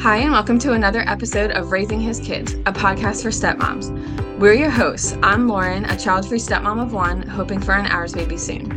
Hi, and welcome to another episode of Raising His Kids, a podcast for stepmoms. We're your hosts. I'm Lauren, a child free stepmom of one, hoping for an ours baby soon.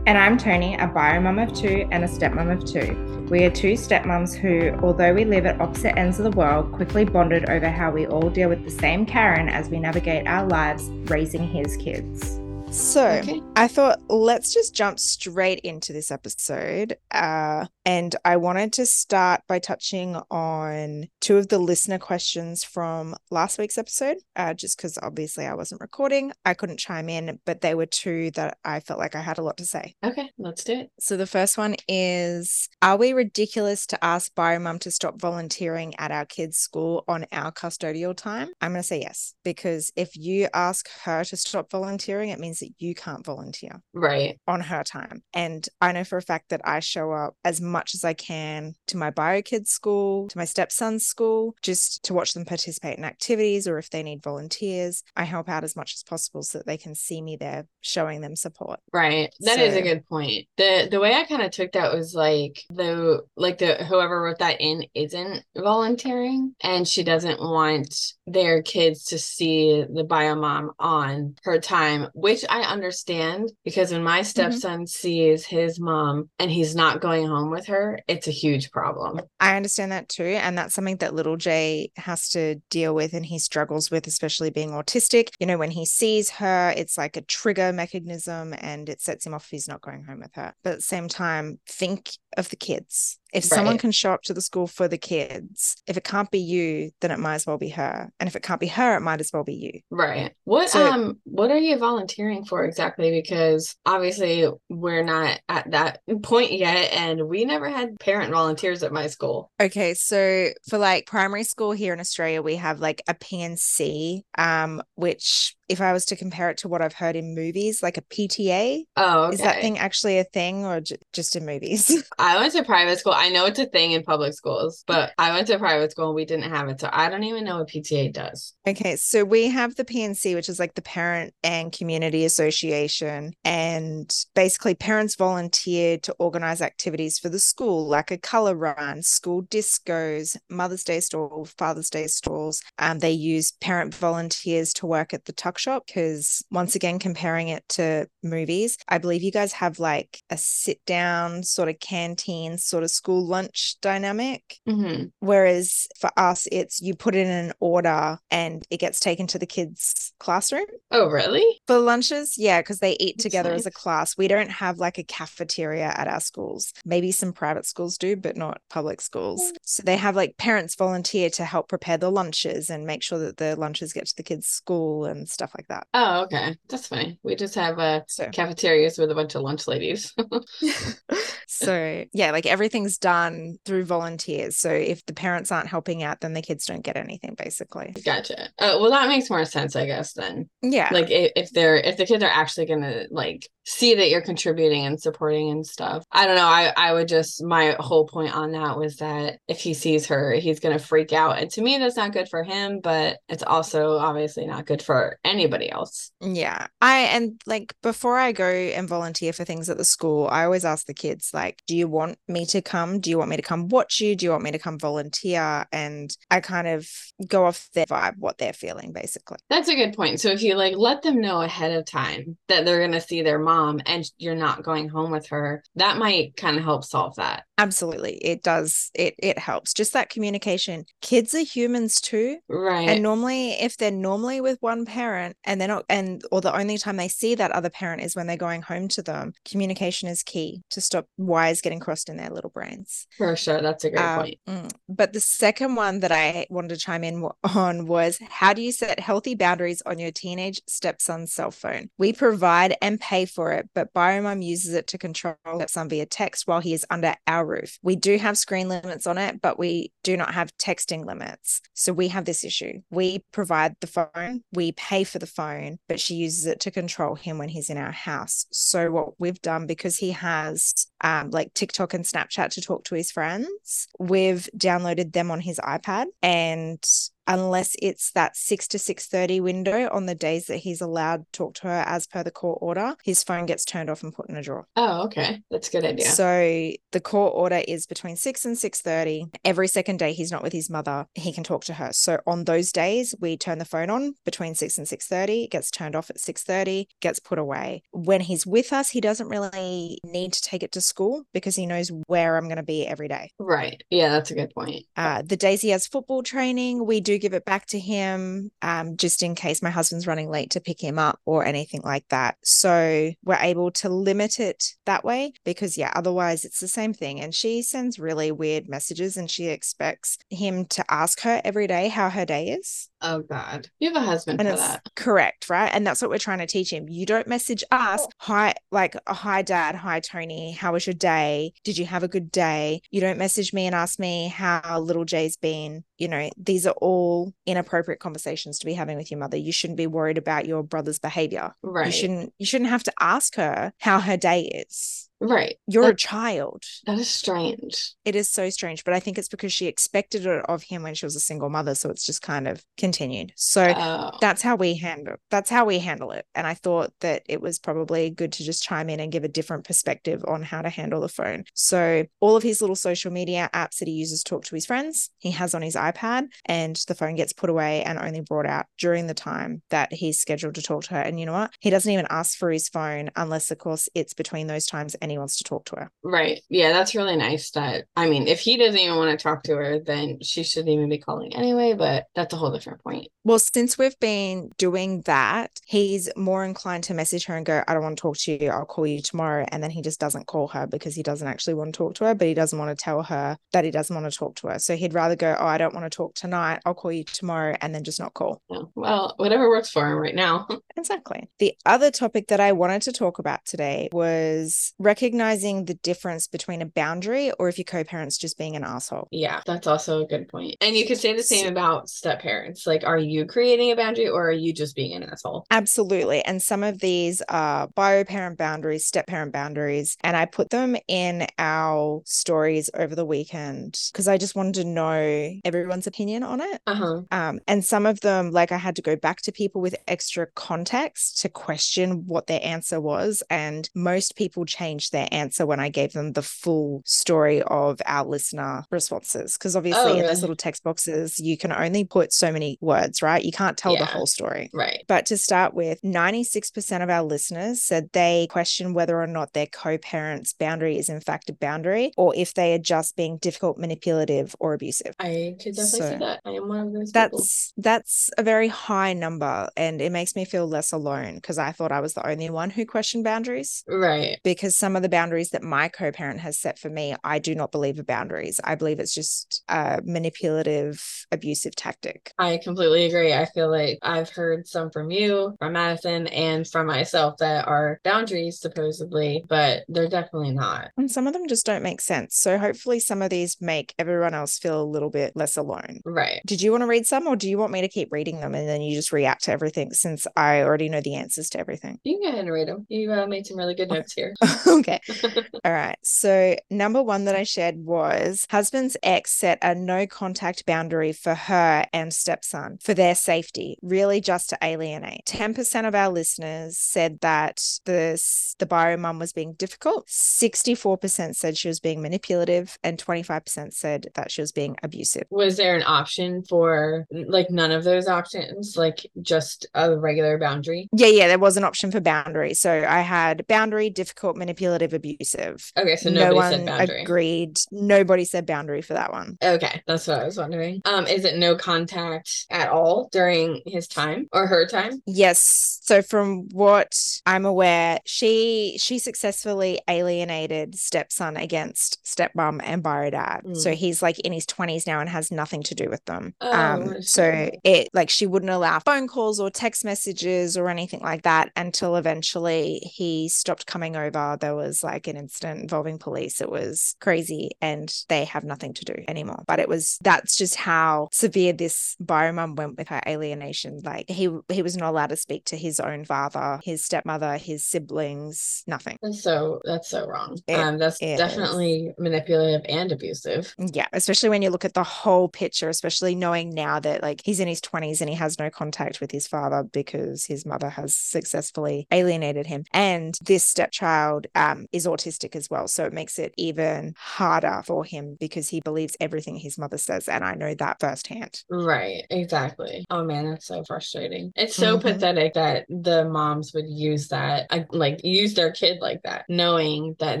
And I'm Toni, a bio mom of two and a stepmom of two. We are two stepmoms who, although we live at opposite ends of the world, quickly bonded over how we all deal with the same Karen as we navigate our lives raising his kids. So Okay. I thought let's just jump straight into this episode. Uh, and I wanted to start by touching on two of the listener questions from last week's episode. Uh, just because obviously I wasn't recording, I couldn't chime in, but they were two that I felt like I had a lot to say. Okay, let's do it. So the first one is Are we ridiculous to ask Biomum to stop volunteering at our kids' school on our custodial time? I'm going to say yes, because if you ask her to stop volunteering, it means that you can't volunteer Right. on her time. And I know for a fact that I show up as much as I can to my bio kids school, to my stepson's school, just to watch them participate in activities or if they need volunteers. I help out as much as possible so that they can see me there showing them support. Right. That is a good point. The the way I kind of took that was like the like the whoever wrote that in isn't volunteering and she doesn't want their kids to see the bio mom on her time, which I understand because when my mm-hmm. stepson sees his mom and he's not going home with her, it's a huge problem. I understand that too. And that's something that little Jay has to deal with and he struggles with, especially being autistic. You know, when he sees her, it's like a trigger mechanism and it sets him off if he's not going home with her. But at the same time, think of the kids. If someone can show up to the school for the kids, if it can't be you, then it might as well be her. And if it can't be her, it might as well be you. Right. What So- um what are you volunteering for exactly? Because obviously we're not at that point yet and we never had parent volunteers at my school. Okay, so for like primary school here in Australia, we have like a PNC, um, which if I was to compare it to what I've heard in movies, like a PTA, Oh, okay. is that thing actually a thing or j- just in movies? I went to private school. I know it's a thing in public schools, but I went to private school and we didn't have it. So I don't even know what PTA does. Okay, so we have the PNC, which is like the Parent and Community Association. And basically, parents volunteer to organize activities for the school, like a color run, school discos, Mother's Day stall, Father's Day stalls. Um, they use parent volunteers to work at the tuck shop because, once again, comparing it to movies, I believe you guys have like a sit down sort of canteen, sort of school lunch dynamic. hmm Whereas for us, it's you put in an order and it gets taken to the kids' classroom Oh, really? for lunches. Yeah, because they eat That's together as a class. We don't have like a cafeteria at our schools. Maybe some private schools do, but not public schools. Mm. So they have like parents volunteer to help prepare the lunches and make sure that the lunches get to the kids' school and stuff like that. Oh, okay. That's funny. We just have uh So cafeterias with a bunch of lunch ladies. so yeah, like everything's done through volunteers. So if the parents aren't helping out, then the kids don't get anything basically. Gotcha. Oh, well, that makes more sense, I guess, then. Yeah. like if, if they're if the kids are actually gonna like see that you're contributing and supporting and stuff i don't know i i would just my whole point on that was that if he sees her he's gonna freak out and to me that's not good for him but it's also obviously not good for anybody else Yeah. I and like before I go and volunteer for things at the school, I always ask the kids like, do you want me to come? Do you want me to come watch you? Do you want me to come volunteer? And I kind of go off their vibe, what they're feeling basically. that's a good point so if you like let them know ahead of time that they're gonna see their mom and you're not going home with her that might kind of help solve that Absolutely. It does it it helps. Just that communication. Kids are humans too. right And normally, if they're normally with one parent and they're not, and or the only time they see that other parent is when they're going home to them, communication is key to stop wires getting crossed in their little brains. for sure that's a great Um, point mm. But the second one that I wanted to chime in on was how do you set healthy boundaries on your teenage stepson's cell phone? We provide and pay for it, but Biomum uses it to control stepson via text while he is under our roof. We do have screen limits on it, but we do not have texting limits. So we have this issue. We provide the phone, we pay for the phone, but she uses it to control him when he's in our house. So what we've done because he has um, like TikTok and Snapchat to talk to his friends, we've downloaded them on his iPad and unless it's that 6 to 6:30 window on the days that he's allowed to talk to her as per the court order, his phone gets turned off and put in a drawer. Oh, okay. That's a good idea. So the court order is between 6 and 6:30. Every second day he's not with his mother, he can talk to her. So on those days, we turn the phone on between 6 and 6:30, it gets turned off at 6:30, gets put away. When he's with us, he doesn't really need to take it to school because he knows where I'm going to be every day. right. Yeah, that's a good point. Uh, the days he has football training, we do give it back to him um, just in case my husband's running late to pick him up or anything like that. So we're able to limit it that way because, yeah, otherwise it's the same thing. And she sends really weird messages and she expects him to ask her every day how her day is. Oh God. You have a husband And for it's that. correct, right? And that's what we're trying to teach him. You don't message us, hi, like, hi, dad, hi, Toni, how was your day? Did you have a good day? You don't message me and ask me how little Jay's been. You know, these are all inappropriate conversations to be having with your mother. You shouldn't be worried about your brother's behavior. Right. You shouldn't, you shouldn't have to ask her how her day is. Right. You're a child. That is strange. It is so strange, but I think it's because she expected it of him when she was a single mother. So it's just kind of continued. So Oh. that's how we handle that's how we handle it and i thought that it was probably good to just chime in and give a different perspective on how to handle the phone so all of his little social media apps that he uses to talk to his friends he has on his ipad and the phone gets put away and only brought out during the time that he's scheduled to talk to her and you know what he doesn't even ask for his phone unless of course it's between those times and he wants to talk to her Right. Yeah, that's really nice that I mean, if he doesn't even want to talk to her, then she shouldn't even be calling anyway, but that's a whole different point. Well, since we've been doing that, he's more inclined to message her and go, I don't want to talk to you. I'll call you tomorrow. And then he just doesn't call her because he doesn't actually want to talk to her, but he doesn't want to tell her that he doesn't want to talk to her. So he'd rather go, Oh, I don't want to talk tonight. I'll call you tomorrow and then just not call. Yeah. Well, whatever works for him right now. Exactly. The other topic that I wanted to talk about today was recognizing the difference between a boundary or if your co parent's just being an asshole. yeah, that's also a good point. And you could say the same about step parents. Like, are you creating a boundary or are you just being an asshole? Absolutely. And some of these are bio parent boundaries, step parent boundaries. And I put them in our stories over the weekend because I just wanted to know everyone's opinion on it. Uh huh. Um, and some of them, like I had to go back to people with extra context to question what their answer was. And most people changed their answer when I gave them the full story of our listener responses. Because obviously, in those little text boxes, you can only put so many words, right? You can't tell the whole story. Right. But to start with, 96% of our listeners said they question whether or not their co parent's boundary is in fact a boundary or if they are just being difficult, manipulative, or abusive. I could definitely see that. I am one of those people. That's that's a very high number and it makes me feel less alone because I thought I was the only one who questioned boundaries Right. because some of the boundaries that my co-parent has set for me I do not believe are boundaries. I believe it's just a manipulative abusive tactic. I completely agree. I feel like I've heard some from you, from Madison, and from myself that are boundaries, supposedly, but they're definitely not. And some of them just don't make sense. So hopefully some of these make everyone else feel a little bit less alone. Right. Did you want to read some or do you want me to keep reading them and then you just react to everything since I already know the answers to everything? You can go ahead and read them. You uh, made some really good notes here. okay. All right. So, number one that I shared was husband's ex set a no contact boundary for her and stepson for their safety, really just to alienate. 10% of our listeners said that the, the bio mum was being difficult. 64% said she was being manipulative, and 25% said that she was being abusive. Was there an option for like none of those options, like just a regular boundary? Yeah, yeah, there was an option for boundary. So I had boundary, difficult, manipulative, abusive. Okay, so no one said boundary. agreed. Nobody said boundary for that one. Okay, that's what I was wondering. Um, is it no contact at all during his time or her time? Yes. So from what I'm aware, she she successfully alienated stepson against stepmom and bio dad. So Mm. he's like in his 20s now and has nothing to do with them. Oh, um so it like she wouldn't allow phone calls or text messages or anything like that until eventually he stopped coming over. There was like an incident involving police. It was crazy and they have nothing to do anymore. But it was that's just how severe this bio mum went with her alienation. Like he he was not allowed to speak to his own father, his stepmother, his siblings, nothing. That's so that's so wrong. It um, that's is. definitely manipulative and abusive. Yeah, especially when you look at the whole picture, especially knowing now that like he's in his 20s and he has no contact with his father because his mother has successfully alienated him. And this stepchild um, is autistic as well. So it makes it even harder for him because he believes everything his mother says. And I know that firsthand. Right, exactly. Oh man, that's so frustrating. It's so Mhm. pathetic that the moms would use that, uh, like use their kid like that, knowing that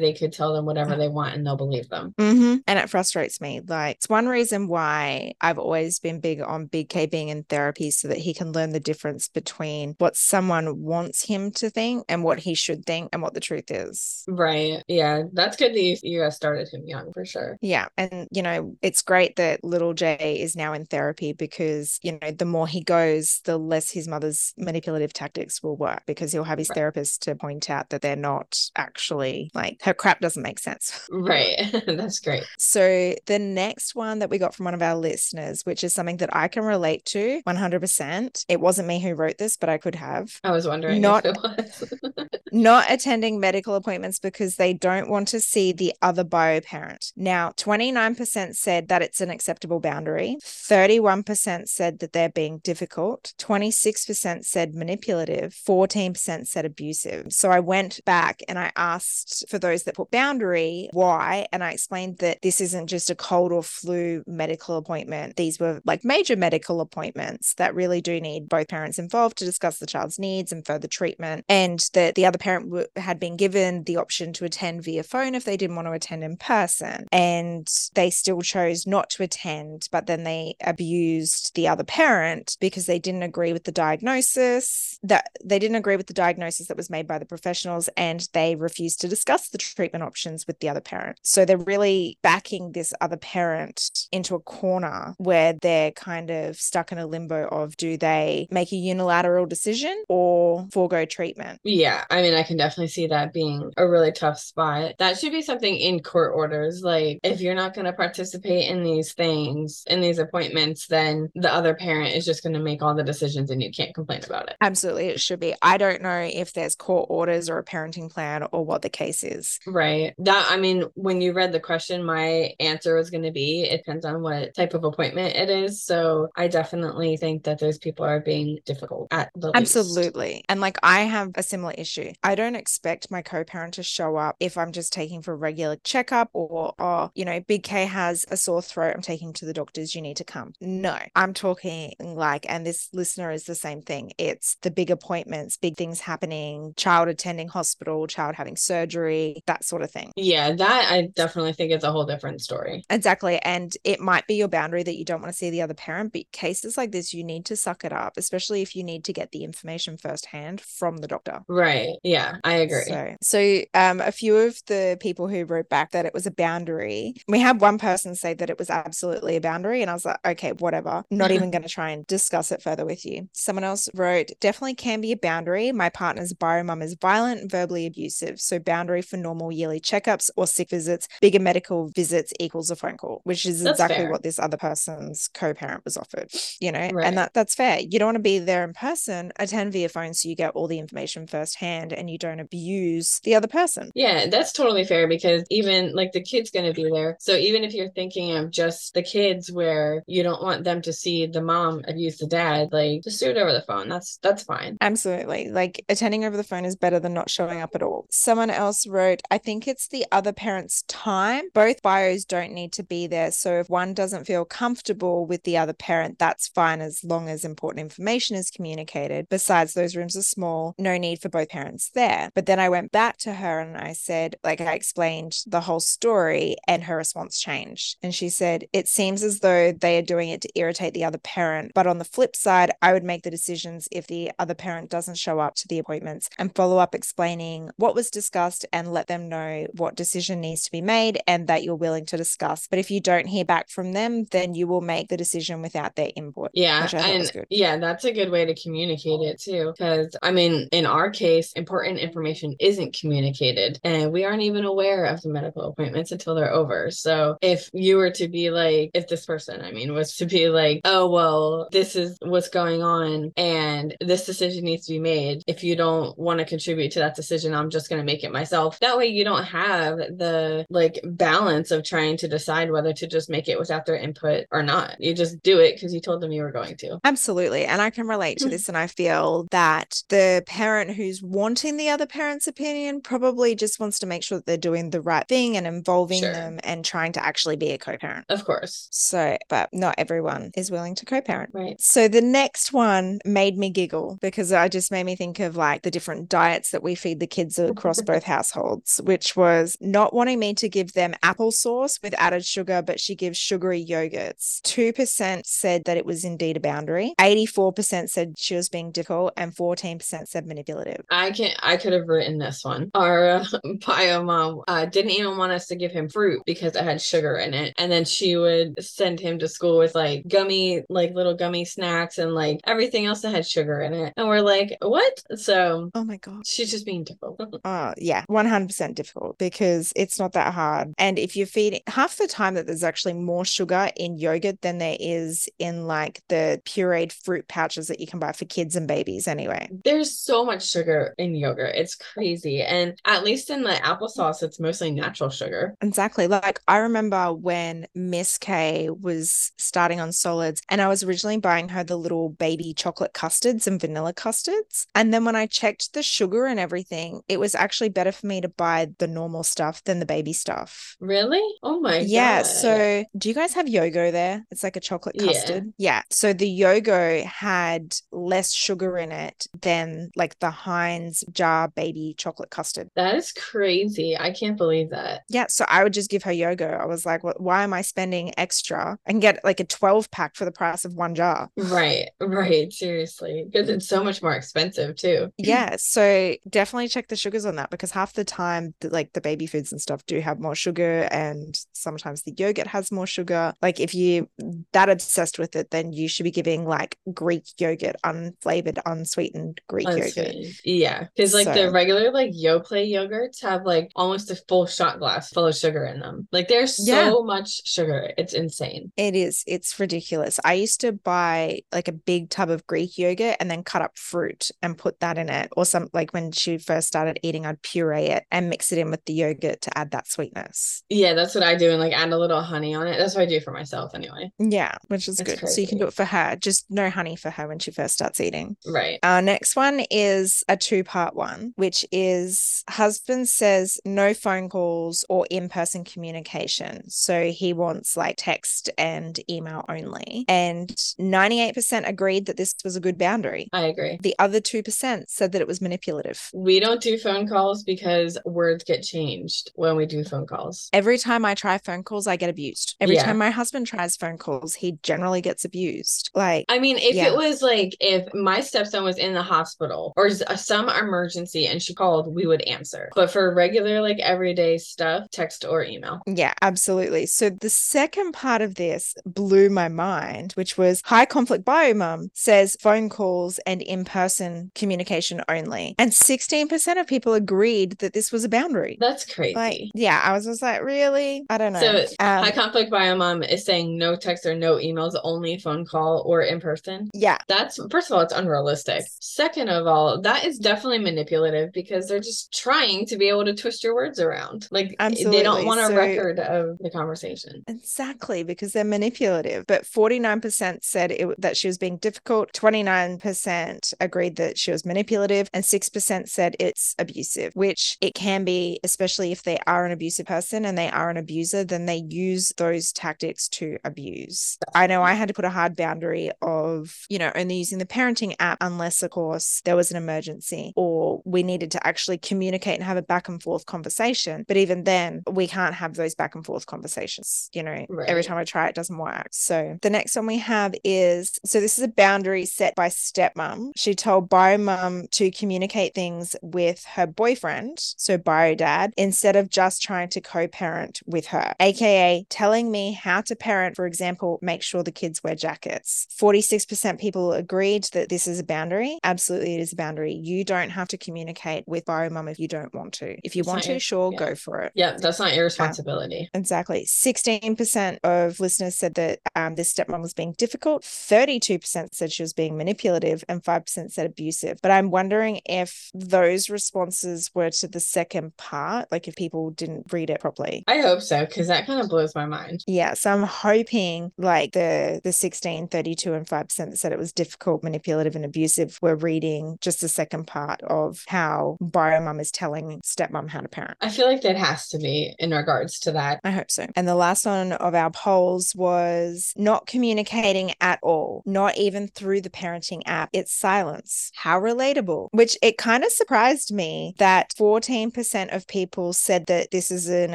they could tell them whatever they want and they'll believe them. hmm And it frustrates me. Like, it's one reason why I've always been big on Big K being in therapy so that he can learn the difference between what someone wants him to think and what he should think and what the truth is. Right. Yeah, that's good that you, you guys started him young for sure. Yeah. And, you know, it's great that little Jay is now in therapy because, you know, the more he goes, the less his mother's manipulative tactics will work because he'll have his Right. therapist to point out that they're not actually like her crap doesn't make sense. Right. that's great. So, the next one that we got from one of our listeners, which is something that I can relate to 100%, it wasn't me who wrote this, but I could have. I was wondering Not- if it was. Not attending medical appointments because they don't want to see the other bio parent. Now, 29% said that it's an acceptable boundary, 31% said that they're being difficult, 26% said manipulative, 14% said abusive. So I went back and I asked for those that put boundary why, and I explained that this isn't just a cold or flu medical appointment. These were like major medical appointments that really do need both parents involved to discuss the child's needs and further treatment, and that the other parent w- had been given the option to attend via phone if they didn't want to attend in person, and they still chose not to attend, but then they abused the other parent because they didn't agree with the diagnosis that they didn't agree with the diagnosis that was made by the professionals and they refused to discuss the treatment options with the other parent. So they're really backing this other parent into a corner where they're kind of stuck in a limbo of do they make a unilateral decision or forego treatment? Yeah, I mean, I can definitely see that being a really tough spot. That should be something in court orders. Like, if you're not going to participate in these things, in these appointments, then the other parent is just going to make all the decisions and you can't complain about it. Absolutely, it should be. I don't know if there's court orders or a parenting plan or what the case is. Right. That, I mean, when you read the question, my answer was going to be it depends on what type of appointment it is. So I definitely think that those people are being difficult at the least. Absolutely. And like I have a similar issue. I don't expect my co-parent to show up if I'm just taking for a regular checkup or or you know, Big K has a sore throat, I'm taking to the doctors, you need to come. No. I'm talking like and this listener is the same thing. It's the big appointments, big things happening, child attending hospital, child having surgery, that sort of thing. Yeah, that I definitely think is a whole different story. Exactly. And it might be your boundary that you don't want to see the other parent, but cases like this, you need to suck it up, especially if you need to get the information firsthand from the doctor. Right. Yeah, I agree. So, so um, a few of the people who wrote back that it was a boundary, we had one person say that it was absolutely a boundary, and I was like, okay, whatever. Not even going to try and discuss it further with you. Someone else wrote, definitely can be a boundary. My partner's biomum is violent verbally abusive, so boundary for normal yearly checkups or sick visits. Bigger medical visits equals a phone call, which is That's exactly fair. what this other person's co-parent was offered. You know, Right. and that that's fair. You don't want to be there in person. Attend via phone so you get all the information firsthand and you don't abuse the other person. Yeah, that's totally fair because even like the kid's going to be there. So even if you're thinking of just the kids where you don't want them to see the mom abuse the dad, like just do it over the phone. That's that's fine. Absolutely. Like attending over the phone is better than not showing up at all. Someone else wrote, I think it's the other parent's time. Both bios don't need to be there. So if one doesn't feel comfortable with the other parent, that's fine as long as important information is communicated. Besides, those rooms are small, no need for both parents there. But then I went back to her and I said, like, I explained the whole story, and her response changed. And she said, It seems as though they are doing it to irritate the other parent. But on the flip side, I would make the decisions if the other parent doesn't show up to the appointments and follow up explaining what was discussed and let them know what decision needs to be made and that you're willing to discuss. But if you don't hear back from them, then you will make the decision without their input. Yeah, and yeah, that's a good way to communicate it too. Because I mean, in our case, important information isn't communicated, and we aren't even aware of the medical appointments until they're over. So if you were to be like, if this person, I mean, was to be like, oh well, this is what's going on and this decision needs to be made. If you don't want to contribute to that decision, I'm just going to make it myself. That way you don't have the like balance of trying to decide whether to just make it without their input or not. You just do it because you told them you were going to. Absolutely. And I can relate to hmm. this. And I feel that the parent who's wanting the other parent's opinion probably just wants to make sure that they're doing the right thing and involving Sure. them and trying to actually be a co parent. Of course. So, but not everyone is willing to co parent. Right. So the next one made me giggle because I just made me think of like the different diets that we feed the kids across both households, which was not wanting me to give them applesauce with added sugar, but she gives sugary yogurts. 2% said that it was indeed a boundary. 84% said she was being difficult and 14% said manipulative. I can I could have written this one. Our uh, bio mom uh, didn't even want us to give him fruit because it had sugar in it, and then she would send him to school with like gummy, like little gummy snacks and like everything else that had sugar in it, and we're like, what? So Oh my God. she's just being difficult. Oh, yeah, 100% difficult because it's not that hard. And if you're feeding half the time that there's actually more sugar in yogurt than there is in like the pureed fruit pouches that you can buy for kids and babies, anyway. There's so much sugar in yogurt. It's crazy. And at least in the applesauce, it's mostly natural sugar. Exactly. Like I remember when Miss K was starting on solids and I was originally buying her the little baby chocolate custards and vanilla custards. And then when I checked the sugar and everything, it was actually better for me to buy the normal stuff than the baby stuff. Really? Oh my God. Yeah. god. So, do you guys have Yogo there? It's like a chocolate custard. Yeah. So, the Yogo had less sugar in it than like the Heinz jar baby chocolate custard. that is crazy. I can't believe that. Yeah. So, I would just give her Yogo. I was like, "What- why am I spending extra and get like a 12 pack for the price of one jar? Right, right. Seriously. Because it's so much more expensive too. Yeah. So, definitely check the sugars on that because half the time, like the baby foods and stuff do have more sugar, and sometimes the yogurt has more sugar. Like, if you that obsessed with it, then you should be giving like Greek yogurt, unflavored, unsweetened Greek yogurt. Yeah. Because like So- the regular like Yoplait yogurts have like almost a full shot glass full of sugar in them. Like there's so Yeah. much sugar. It's insane. It is. It's ridiculous. I used to buy like a big tub of Greek yogurt and then cut up fruit and put that in it. Or some like when she first started eating, I'd puree it and mix it in with the yogurt to add that sweetness. Yeah, that's what I do and like add a little honey on it. That's what I do for myself anyway. Yeah, which is That's good. So you can do it for her. Just no honey for her when she first starts eating. Right. Our next one is a two part one, which is husband says no phone calls or in person communication. So he wants like text and email only. And 98% agreed that this was a good boundary. I agree. The other 2% said that it was manipulative. We don't do phone calls because words get changed when we do phone calls. Every time I try phone calls, I get abused. Every Yeah. time my husband tries phone calls, he generally gets abused. Like, I mean, if Yeah. it was like if my stepson was in the hospital or uh, some emergency and she called, we would answer. But for regular, like everyday stuff, text or email. Yeah, absolutely. So the second part of this blew my mind, which was high conflict biomum says phone calls and in person communication only. And 16% of people agreed that this was a boundary. That's crazy. Like, yeah, I was just like, really? I don't know. So, Um, High conflict bio mom is saying no text or no emails, only phone call or in person. yeah, That's first of all, it's unrealistic. Second of all, that is definitely manipulative because they're just trying to be able to twist your words around. Like they don't want a So- record of the conversation. Exactly, because they're manipulative. But 49% said it, that she was being difficult, 29% agreed that she was manipulative, and 6% said it's abusive, which it can be, especially if they are an abusive person and they are an abuser, then they use those tactics to abuse. I know I had to put a hard boundary of, you know, only using the parenting app unless, of course, there was an emergency or we needed to actually communicate and have a back and forth conversation. But even then, we can't have those back and forth conversations. You know, every time I try, it doesn't work. So the next one we have is so this is a boundary set by stepmom. She told bio mum to communicate things with her boyfriend, so bio dad, instead of just trying to co parent with her, aka telling me how to parent, for example, make sure the kids wear jackets. 46% people agreed that this is a boundary. Absolutely, it is a boundary. You don't have to communicate with bio mum if you don't want to. If you It's want to, your- sure, yeah. go for it. Yeah, that's not your responsibility. Exactly. 16% of listeners said that um, this stepmom was being difficult. 32% said she was being manipulative, and 5% said abusive. But I'm wondering if those responses were to the second part, like if people didn't read it properly. I hope so, because that kind of blows my mind. Yeah, so I'm hoping like the the 16, 32, and 5% that said it was difficult, manipulative, and abusive were reading just the second part of how bio mum is telling stepmom how to parent. I feel like that has to be in regards to that. I hope so. And the last one of our polls was not communicating at all, not even through the parenting app. It's silence. How relatable. Which it kind of surprised me that 14% of people said that this is an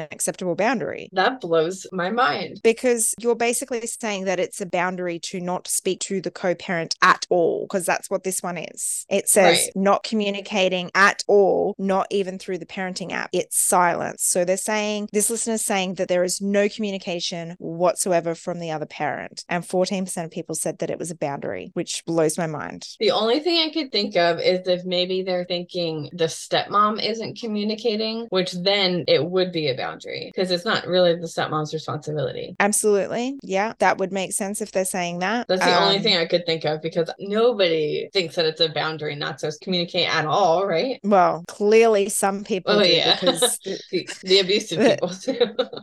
acceptable boundary. That blows my mind. Because you're basically saying that it's a boundary to not speak to the co parent at all, because that's what this one is. It says Right. not communicating at all, not even through the parenting app. It's silence. So they're saying, this listener is saying that there is no communication whatsoever from the other parent. And 14% of people said that it was a boundary, which blows my mind. The only thing I could think of is if maybe they're thinking the stepmom isn't communicating, which then it would be a boundary because it's not really the stepmom's responsibility. Absolutely. Yeah, that would make sense if they're saying that. That's the only Um, thing I could think of because nobody thinks that it's a boundary not to communicate at all, right? Well, clearly some people Oh do yeah, because the, the abusive people too.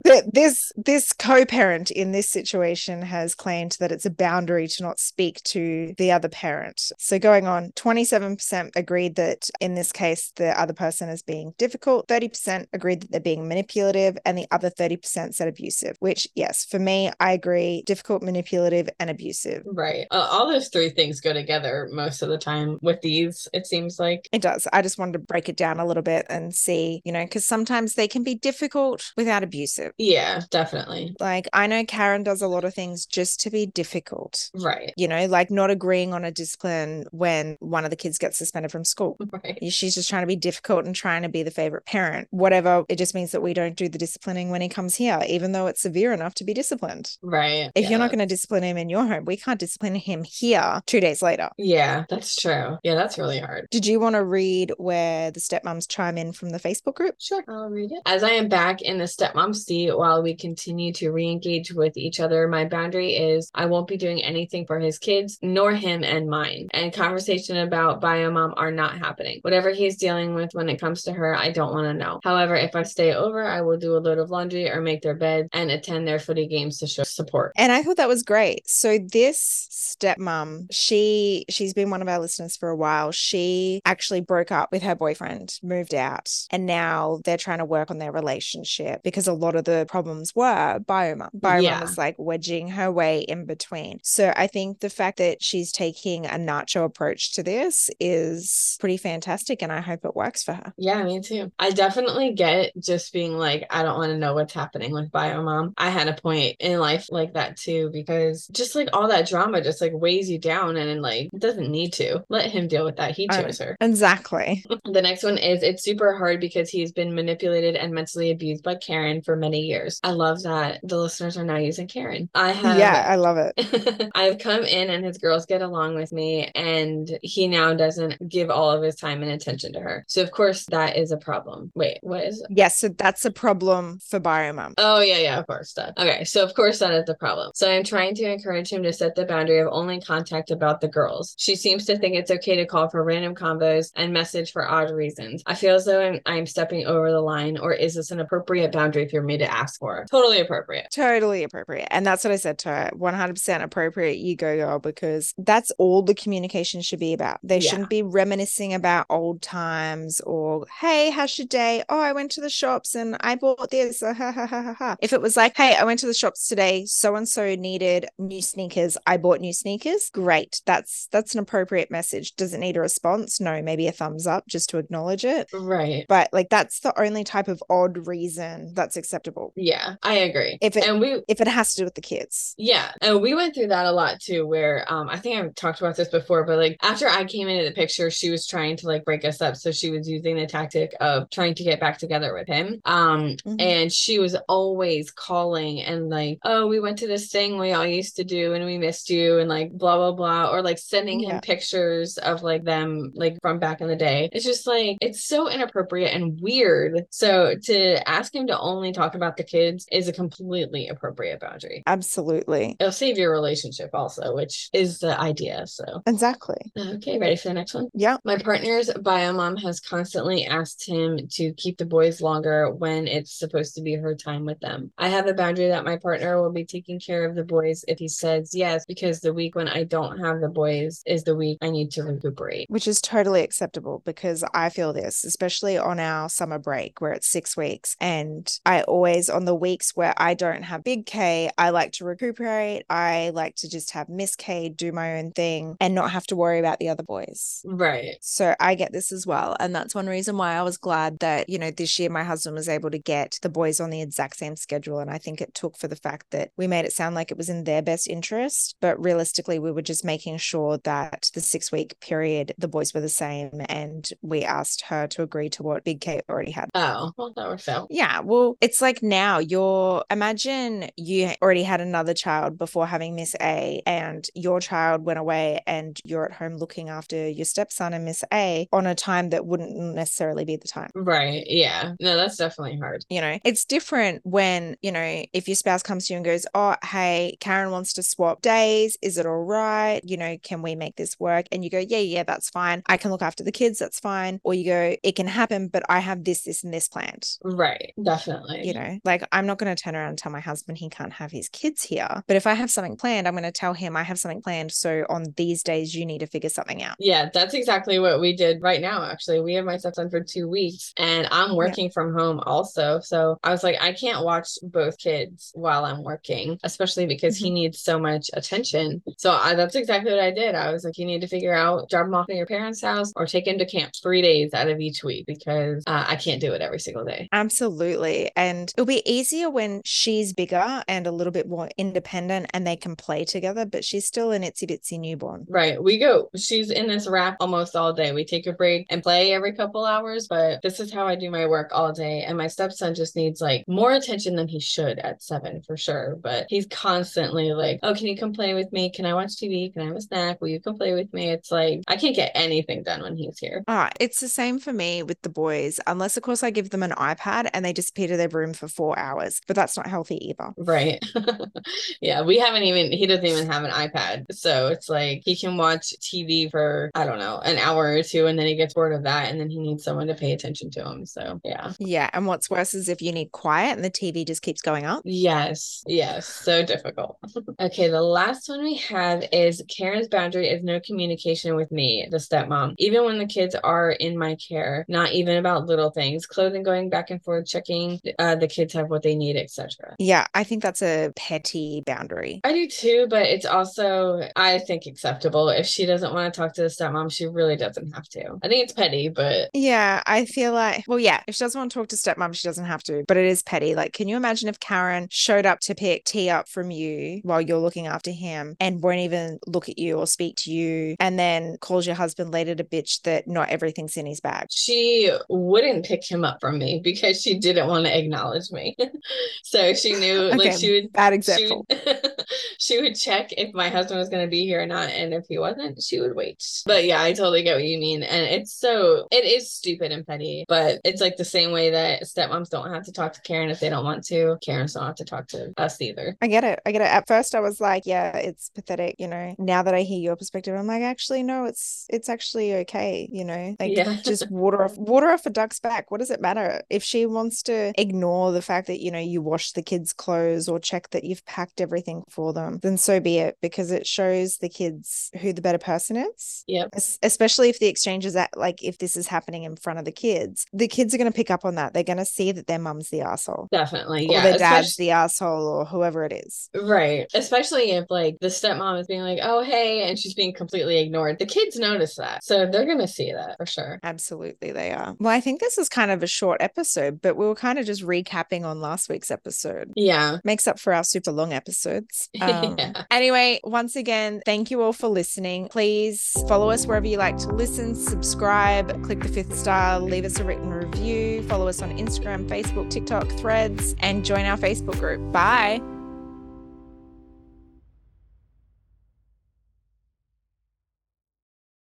th- this this co-parent in this situation has claimed that it's a boundary to not speak to the other parent. So going on, 27% agreed that in this case the other person is being difficult, 30% agreed that they're being manipulative, and the other 30% said abusive, which yes, for me, I agree, difficult, manipulative, and abusive. right. Uh, all those three things go together most of the time with these. It seems like. It does. I just wanted to break it down a little bit and see, you know, because sometimes they can be difficult without abusive. Yeah, definitely. Like, I know Karen does a lot of things just to be difficult. Right. You know, like not agreeing on a discipline when one of the kids gets suspended from school. Right. She's just trying to be difficult and trying to be the favorite parent. Whatever, it just means that we don't do the disciplining when he comes here, even though it's severe enough to be disciplined. Right. If Yeah, you're not going to discipline him in your home, we can't discipline him here two days later. Yeah, that's true. Yeah, that's really hard. Did you want to read where the stepmoms chime in from the Facebook group? Sure, I'll read it. As I am back in the stepmom seat while we continue to re engage with each other, my boundary is I won't be doing anything for his kids, nor him and mine. And conversation about bio mom are not happening. Whatever he's dealing with when it comes to her, I don't want to know. However, if I stay over, I will do a load of laundry or make their bed and attend their footy games to show support. And I thought that was great. So this stepmom, she she's been one of our listeners for a while. She actually broke up with her boyfriend, moved out, and now they're trying to work on their relationship because a lot of the problems were bioma. Bioma Yeah. was like wedging her way in between. So I think the fact that she's taking a nacho approach to this is pretty fantastic and I hope it works for her. Yeah, me too. I definitely get just being like, I don't want to know what's happening with Biomom. I had a point in life like that too, because just like all that drama just like weighs you down and like doesn't need to. Let him deal with that. He I- chose her. Exactly. The next one is it's super hard because he's been manipulated and mentally abused by Karen for many years. I love that the listeners are now using Karen. I have yeah, I love it. I've come in and his girls get along with me, and he now doesn't give all of his time and attention to her. So, of course, that is a problem. Wait, what is It? Yes, so that's a problem for biomom. Oh, yeah, yeah, of course. That. Okay, so of course that is the problem. So I'm trying to encourage him to set the boundary of only contact about the girls. She seems to think it's okay to call for random combos and message for odd reasons. I feel as though I'm, I'm stepping over the line, or is this an appropriate boundary for me to ask for? Totally appropriate. Totally appropriate. And that's what I said to her 100% appropriate. You go, girl, because that's all the communication should be about. They Yeah. shouldn't be reminiscing about old times or, hey, how's your day? Oh, I went to the shops and I bought this. Ha, ha, ha, ha, ha. If it was like, hey, I went to the shops today, so and so needed new sneakers. I bought new sneakers. Great. That's that's an appropriate message. Does it need a response? No, maybe a thumbs up just to acknowledge it. Right. But like that's the only type of odd reason that's acceptable. Yeah, I agree. If it- and we If it has to do with the kids. Yeah, and we went through that a lot too. Where um, I think I've talked about this before, but like after I came into the picture, she was trying to like break us up. So she was using the tactic of trying to get back together with him. Um, Mhm. and she was always calling and like, oh, we went to this thing we all used to do, and we missed you, and like blah blah blah, or like sending him pictures of like them like from back in the day. It's just like it's so inappropriate and weird. So to ask him to only talk about the kids is a completely appropriate boundary. Absolutely. Absolutely. It'll save your relationship also, which is the idea. So, Exactly. okay, ready for the next one? Yeah. My partner's bio mom has constantly asked him to keep the boys longer when it's supposed to be her time with them. I have a boundary that my partner will be taking care of the boys if he says yes, because the week when I don't have the boys is the week I need to recuperate. Which is totally acceptable because I feel this, especially on our summer break where it's six weeks. And I always, on the weeks where I don't have big K, I like to recuperate. I like to just have Miss K do my own thing and not have to worry about the other boys. Right. So I get this as well. And that's one reason why I was glad that, you know, this year my husband was able to get the boys on the exact same schedule. And I think it took for the fact that we made it sound like it was in their best interest. But realistically, we were just making sure that the six week period, the boys were the same. And we asked her to agree to what Big K already had. Oh, well, that works out. Yeah, well, it's like now you're imagine you already had another child before having Miss A, and your child went away, and you're at home looking after your stepson and Miss A on a time that wouldn't necessarily be the time. Right. Yeah. No, that's definitely hard. You know, it's different when, you know, if your spouse comes to you and goes, Oh, hey, Karen wants to swap days. Is it all right? You know, can we make this work? And you go, Yeah, yeah, that's fine. I can look after the kids. That's fine. Or you go, It can happen, but I have this, this, and this planned. Right. Definitely. You know, like I'm not going to turn around and tell my husband he can't have his kids here. But if I have something planned, I'm going to tell him I have something planned. So on these days, you need to figure something out. Yeah, that's exactly what we did right now. Actually, we have my stepson for two weeks and I'm working from home also. So I was like, I can't watch both kids while I'm working, especially because he needs so much attention. So I, that's exactly what I did. I was like, you need to figure out drop him off at your parents' house or take him to camp three days out of each week because uh, I can't do it every single day. Absolutely. And it'll be easier when she's bigger and a little bit more independent and they can play together, but she's still an itsy bitsy newborn. Right. We go, she's in this wrap almost all day. We take a break and play every couple hours, but this is how I do my work all day. And my stepson just needs like more attention than he should at seven for sure. But he's constantly like, Oh, can you come play with me? Can I watch TV? Can I have a snack? Will you come play with me? It's like, I can't get anything done when he's here. Ah, it's the same for me with the boys, unless, of course, I give them an iPad and they disappear to their room for four hours, but that's not healthy either. Right. yeah. We haven't even, he doesn't even have an iPad. So it's like he can watch TV for, I don't know, an hour or two and then he gets bored of that and then he needs someone to pay attention to him. So yeah. Yeah. And what's worse is if you need quiet and the TV just keeps going up. Yes, yes, so difficult. okay, the last one we have is Karen's boundary is no communication with me, the stepmom, even when the kids are in my care, not even about little things, clothing going back and forth, checking uh, the kids have what they need, etc. Yeah. I think that's a petty boundary. I do too, but it's also, I think, acceptable. If she doesn't want to talk to the stepmom, she really doesn't have to. I think it's petty, but Yeah, I feel like, well, yeah, if she doesn't want to talk to stepmom, she doesn't have to, but it is petty. Like, can you imagine if Karen showed up to pick tea up from you while you're looking after him and won't even look at you or speak to you and then calls your husband later to bitch that not everything's in his bag? she wouldn't pick him up from me because she didn't want to acknowledge me. so she knew, like, she would Bad she example. would, she would check if my husband was going to be here or not and if he wasn't she would wait but yeah i totally get what you mean and it's so it is stupid and petty but it's like the same way that stepmoms don't have to talk to karen if they don't want to karens don't have to talk to us either I get it. I get it. At first I was like, yeah, it's pathetic, you know. Now that I hear your perspective, I'm like, actually, no, it's it's actually okay, you know. Like Yeah. just water off water off a duck's back. What does it matter? If she wants to ignore the fact that, you know, you wash the kids' clothes or check that you've packed everything for them, then so be it, because it shows the kids who the better person is. yep Es- Especially if the exchange is at like if this is happening in front of the kids, the kids are gonna pick up on that. They're gonna see that their mum's the asshole. definitely Or yeah their dad's especially- the asshole or whoever it is. Right. Especially if like the stepmom is being like, oh, hey, and she's being completely ignored. The kids notice that. So they're going to see that for sure. Absolutely, they are. Well, I think this is kind of a short episode, but we were kind of just recapping on last week's episode. Yeah. Makes up for our super long episodes. Um, Yeah. Anyway, once again, thank you all for listening. Please follow us wherever you like to listen, subscribe, click the fifth star, leave us a written review, follow us on Instagram, Facebook, TikTok, threads, and join our Facebook group. Bye.